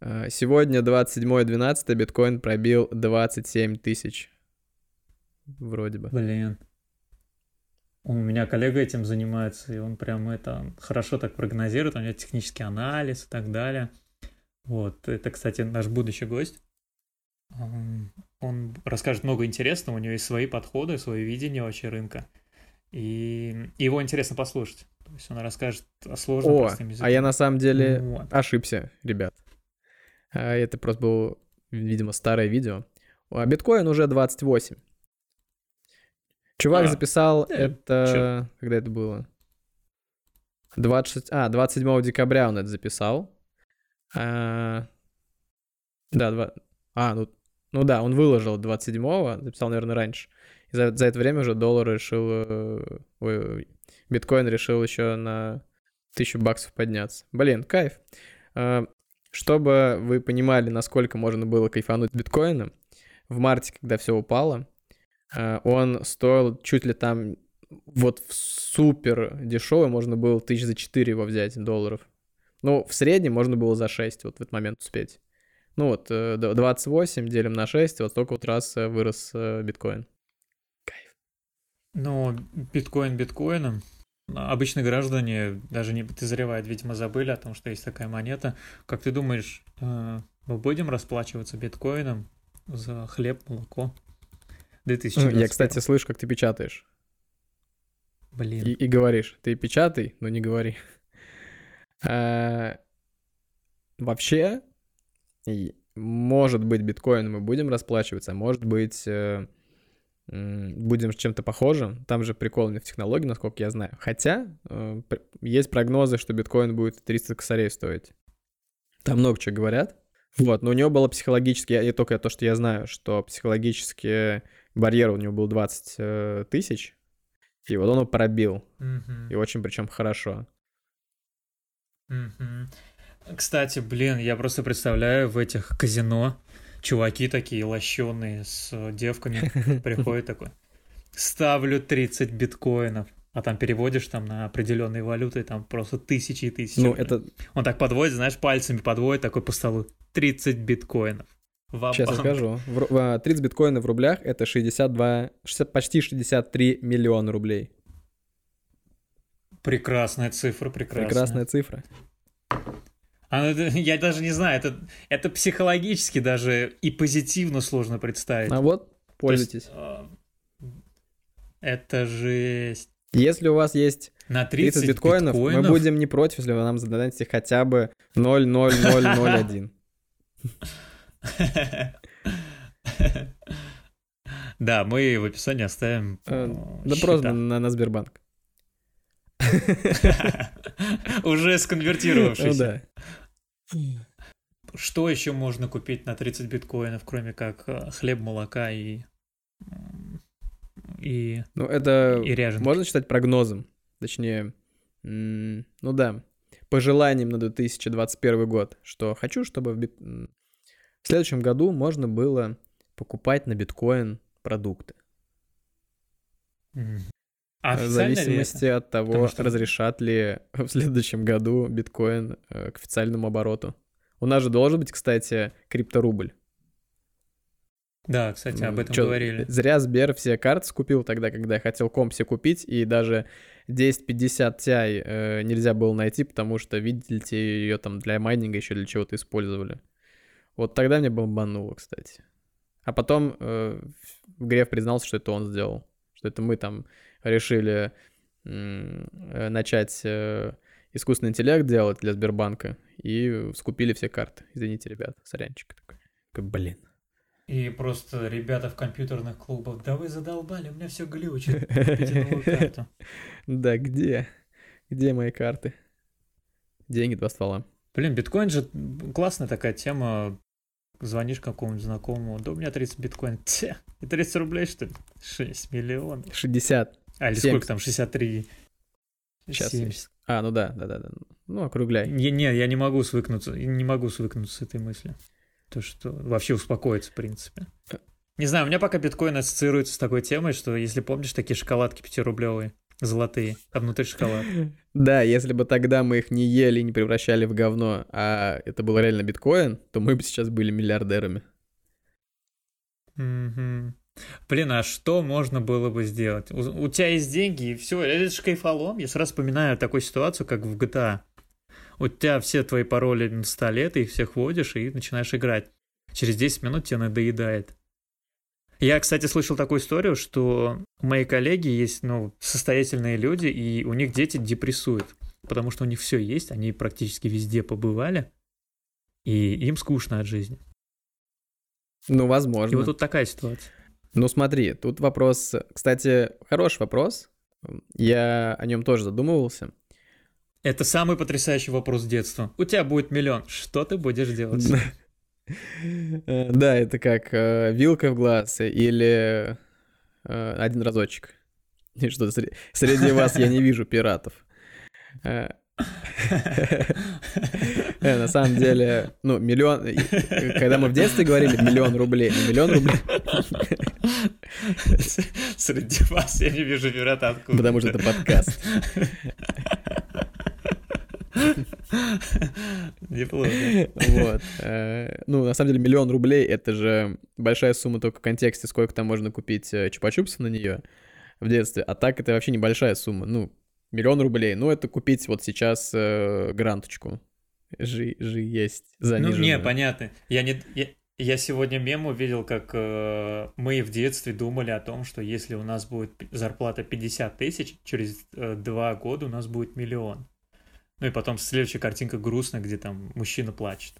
[SPEAKER 1] Э, Сегодня 27.12 биткоин пробил 27 тысяч. Вроде бы.
[SPEAKER 2] Блин. У меня коллега этим занимается, и он прям это хорошо так прогнозирует, у него технический анализ и так далее. Вот, это, кстати, наш будущий гость. Он расскажет много интересного, у него есть свои подходы, свое видение вообще рынка. И его интересно послушать. То есть он расскажет о сложном
[SPEAKER 1] О,
[SPEAKER 2] простым
[SPEAKER 1] а я на самом деле
[SPEAKER 2] Вот.
[SPEAKER 1] ошибся, ребят. А, Это просто было, видимо, старое видео. А биткоин уже 28. Чувак
[SPEAKER 2] А,
[SPEAKER 1] записал
[SPEAKER 2] да,
[SPEAKER 1] это... Когда это было? 26... А, 27 декабря он это записал. А, Да, два... А, ну, ну да, он выложил 27-го, записал, наверное, раньше. И за, за это время уже доллар решил... э, Ой, биткоин решил еще на тысячу баксов подняться. Блин, кайф. А, Чтобы вы понимали, насколько можно было кайфануть биткоином, в марте, когда все упало, он стоил чуть ли там вот в супер дешевый, можно было тысяч за 4 его взять долларов. Ну, в среднем можно было за 6 вот в этот момент успеть. Ну вот, э, д- 28 делим на 6, вот столько вот раз э, вырос э, биткоин.
[SPEAKER 2] Ну, биткоин биткоином. Но Обычные граждане даже не подозревают, видимо, забыли о том, что есть такая монета. Как ты думаешь, э, мы будем расплачиваться биткоином за хлеб, молоко? 2021?
[SPEAKER 1] Я, кстати, слышу, как ты печатаешь.
[SPEAKER 2] Блин.
[SPEAKER 1] И, и говоришь, ты печатай, но не говори. А, Вообще, может быть, биткоином мы будем расплачиваться, может быть, э, будем с чем-то похожим. Там же прикол не в технологии, насколько я знаю. Хотя, э, есть прогнозы, что биткоин будет 300 косарей стоить. Там много чего говорят. Вот, но у него было психологически, я, и только то, что я знаю, что психологически барьер у него был 20 э, тысяч, и вот он его пробил.
[SPEAKER 2] Мгм.
[SPEAKER 1] И очень причем хорошо.
[SPEAKER 2] Мгм. Кстати, блин, я просто представляю в этих казино чуваки такие лощеные с девками приходят такой. Ставлю 30 биткоинов. А там переводишь там на определенные валюты, там просто тысячи и тысячи.
[SPEAKER 1] Ну, это,
[SPEAKER 2] Он так подводит, знаешь, пальцами подводит такой по столу. 30 биткоинов.
[SPEAKER 1] Сейчас я скажу. В ру- а, 30 биткоинов в рублях — это 62, 60 почти 63 миллиона рублей.
[SPEAKER 2] Прекрасная цифра, прекрасная.
[SPEAKER 1] Прекрасная цифра.
[SPEAKER 2] А, ну, я даже не знаю, это, это психологически даже и позитивно сложно представить.
[SPEAKER 1] А вот,
[SPEAKER 2] То есть,
[SPEAKER 1] пользуйтесь.
[SPEAKER 2] э, Это жесть.
[SPEAKER 1] Если у вас есть
[SPEAKER 2] На
[SPEAKER 1] 30,
[SPEAKER 2] 30,
[SPEAKER 1] биткоинов, мы будем не против, если вы нам зададите хотя бы 0,0001.
[SPEAKER 2] Да, мы в описании оставим
[SPEAKER 1] Э,
[SPEAKER 2] э, счета.
[SPEAKER 1] просто на, Сбербанк.
[SPEAKER 2] Уже
[SPEAKER 1] Ну
[SPEAKER 2] сконвертировавшийся.
[SPEAKER 1] да.
[SPEAKER 2] что еще можно купить на 30 биткоинов, кроме как э, хлеб, молока и и
[SPEAKER 1] Ну, это
[SPEAKER 2] и ряженки.
[SPEAKER 1] можно считать прогнозом. Точнее, ну да, пожеланием на 2021 год, что хочу, чтобы в, бит- в следующем году можно было покупать на биткоин продукты.
[SPEAKER 2] Мгм.
[SPEAKER 1] В зависимости от того,
[SPEAKER 2] Потому что-
[SPEAKER 1] разрешат ли в следующем году биткоин э, к официальному обороту. У нас же должен быть, кстати, крипторубль.
[SPEAKER 2] Да, кстати, об этом
[SPEAKER 1] чё,
[SPEAKER 2] говорили.
[SPEAKER 1] Зря Сбер все карты скупил тогда, когда я хотел комп себе купить, и даже 1050 Ti э, нельзя было найти, потому что, видите, ее там для майнинга еще для чего-то использовали. Вот тогда мне бомбануло, кстати. А потом э, Греф признался, что это он сделал. Что это мы там решили э, начать э, искусственный интеллект делать для Сбербанка и скупили все карты. Извините, ребят, сорянчик такой. Такой, Блин.
[SPEAKER 2] И просто ребята в компьютерных клубах, да вы задолбали, у меня все глючит.
[SPEAKER 1] Да, где? Где мои карты? Деньги два ствола.
[SPEAKER 2] Блин, биткоин же классная такая тема. Звонишь какому-нибудь знакомому, да у меня 30 биткоин. Тя, и 30 рублей, что ли? 6 миллионов.
[SPEAKER 1] 60.
[SPEAKER 2] А, или
[SPEAKER 1] 70.
[SPEAKER 2] сколько там, 63?
[SPEAKER 1] Сейчас.
[SPEAKER 2] 70.
[SPEAKER 1] А, ну да, да, да, да. Ну, округляй.
[SPEAKER 2] Не, не, я не могу свыкнуться, не могу свыкнуться с этой мыслью. То, что вообще успокоиться, в принципе. Не знаю, у меня пока биткоин ассоциируется с такой темой, что если помнишь такие шоколадки 5-рублевые, золотые, а внутри шоколад.
[SPEAKER 1] Да, если бы тогда мы их не ели и не превращали в говно, а это был реально биткоин, то мы бы сейчас были миллиардерами.
[SPEAKER 2] Блин, а что можно было бы сделать? У, у тебя есть деньги, и все, это же кайфолом. Я сразу вспоминаю такую ситуацию, как в GTA. У тебя все твои пароли на столе, ты их всех вводишь и начинаешь играть. Через 10 минут тебе надоедает. Я, кстати, слышал такую историю, что моей коллеги есть, ну, состоятельные люди, и у них дети депрессуют, потому что у них все есть, они практически везде побывали, и им скучно от жизни.
[SPEAKER 1] Ну,
[SPEAKER 2] И
[SPEAKER 1] возможно.
[SPEAKER 2] вот тут такая ситуация.
[SPEAKER 1] Ну, смотри, тут вопрос... Кстати, хороший вопрос. Я о нем тоже задумывался.
[SPEAKER 2] Это самый потрясающий вопрос детства. У тебя будет миллион. Что ты будешь делать?
[SPEAKER 1] Э, Да, это как э, вилка в глаз или э, один разочек. И что сре- среди вас я не вижу пиратов. На самом деле, ну, миллион... Когда мы в детстве говорили миллион рублей, миллион рублей,
[SPEAKER 2] Среди вас я не вижу пирата откуда.
[SPEAKER 1] потому что это подкаст.
[SPEAKER 2] Неплохо.
[SPEAKER 1] Вот. Э, Ну, на самом деле, миллион рублей — это же большая сумма только в контексте, сколько там можно купить э, чупа-чупсов на нее в детстве. А так это вообще небольшая сумма. Ну, миллион рублей. Ну, это купить вот сейчас э, гранточку. Жи, жи есть
[SPEAKER 2] Ну,
[SPEAKER 1] заниженную.
[SPEAKER 2] не, понятно. Я не... Я... Я сегодня мем увидел, как э, мы в детстве думали о том, что если у нас будет зарплата 50 тысяч, через э, два года у нас будет миллион. Ну и потом следующая картинка грустная, где там мужчина плачет.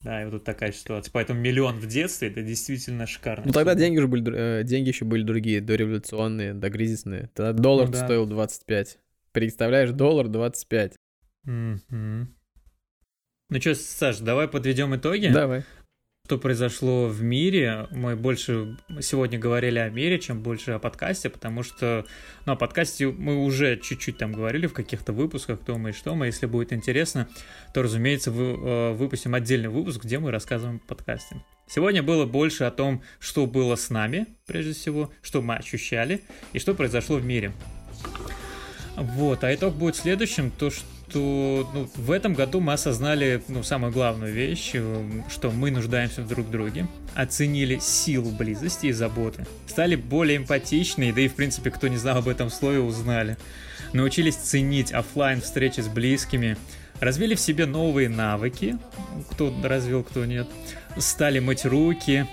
[SPEAKER 2] Да, и вот тут такая ситуация. Поэтому миллион в детстве это действительно шикарно.
[SPEAKER 1] Ну, тогда деньги уже были, э, деньги еще были другие, дореволюционные, докризисные. Тогда доллар
[SPEAKER 2] Ну да.
[SPEAKER 1] стоил 25. Представляешь, доллар 25.
[SPEAKER 2] Мгм. Ну что, Саш, давай подведем итоги.
[SPEAKER 1] Давай.
[SPEAKER 2] Что произошло в мире? Мы больше сегодня говорили о мире, чем больше о подкасте, потому что ну, о подкасте мы уже чуть-чуть там говорили в каких-то выпусках, кто мы и что мы. Если будет интересно, то, разумеется, вы, э, выпустим отдельный выпуск, где мы рассказываем о подкасте. Сегодня было больше о том, что было с нами, прежде всего, что мы ощущали и что произошло в мире. Вот, а итог будет следующим, то что ну, в этом году мы осознали ну, самую главную вещь, э, что мы нуждаемся в друг друге, оценили силу близости и заботы, стали более эмпатичны, да и в принципе, кто не знал об этом слове, узнали, научились ценить оффлайн встречи с близкими, развили в себе новые навыки, кто развил, кто нет, стали мыть руки,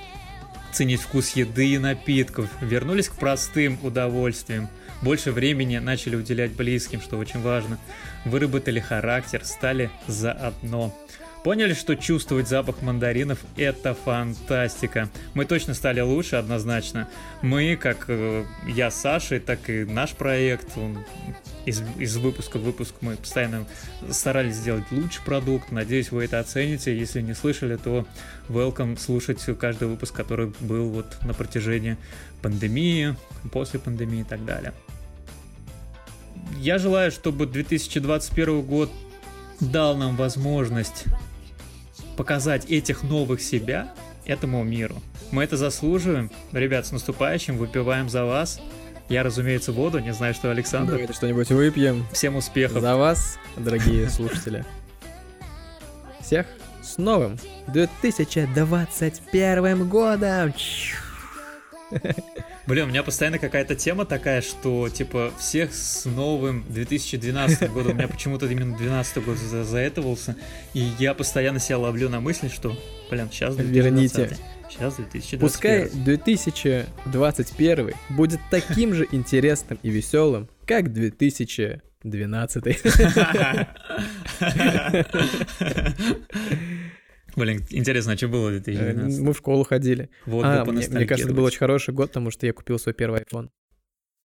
[SPEAKER 2] ценить вкус еды и напитков, вернулись к простым удовольствиям, больше времени начали уделять близким, что очень важно, выработали характер, стали заодно, Поняли, что чувствовать запах мандаринов — это фантастика. Мы точно стали лучше, однозначно. Мы, как э, я с Сашей, так и наш проект, он из, из выпуска в выпуск мы постоянно старались сделать лучший продукт. Надеюсь, вы это оцените. Если не слышали, то welcome слушать каждый выпуск, который был вот на протяжении пандемии, после пандемии и так далее. Я желаю, чтобы 2021 год дал нам возможность показать этих новых себя этому миру. Мы это заслуживаем. Ребят, с наступающим, выпиваем за вас. Я, разумеется, воду, не знаю, что Александр.
[SPEAKER 1] Давайте что-нибудь выпьем.
[SPEAKER 2] Всем успехов.
[SPEAKER 1] За вас, дорогие слушатели. Всех с новым 2021 годом!
[SPEAKER 2] Блин, у меня постоянно какая-то тема такая, что, типа, всех с новым 2012 годом. У меня почему-то именно 2012 год за заэтовался. И я постоянно себя ловлю на мысли, что, блин, сейчас 2020.
[SPEAKER 1] Верните.
[SPEAKER 2] Сейчас 2021.
[SPEAKER 1] Пускай 2021 будет таким же интересным и веселым, как 2012.
[SPEAKER 2] Блин, интересно, а что было в 2012?
[SPEAKER 1] Мы в школу ходили.
[SPEAKER 2] Вот
[SPEAKER 1] А, мне, мне кажется, это был очень хороший год, потому что я купил свой первый iPhone.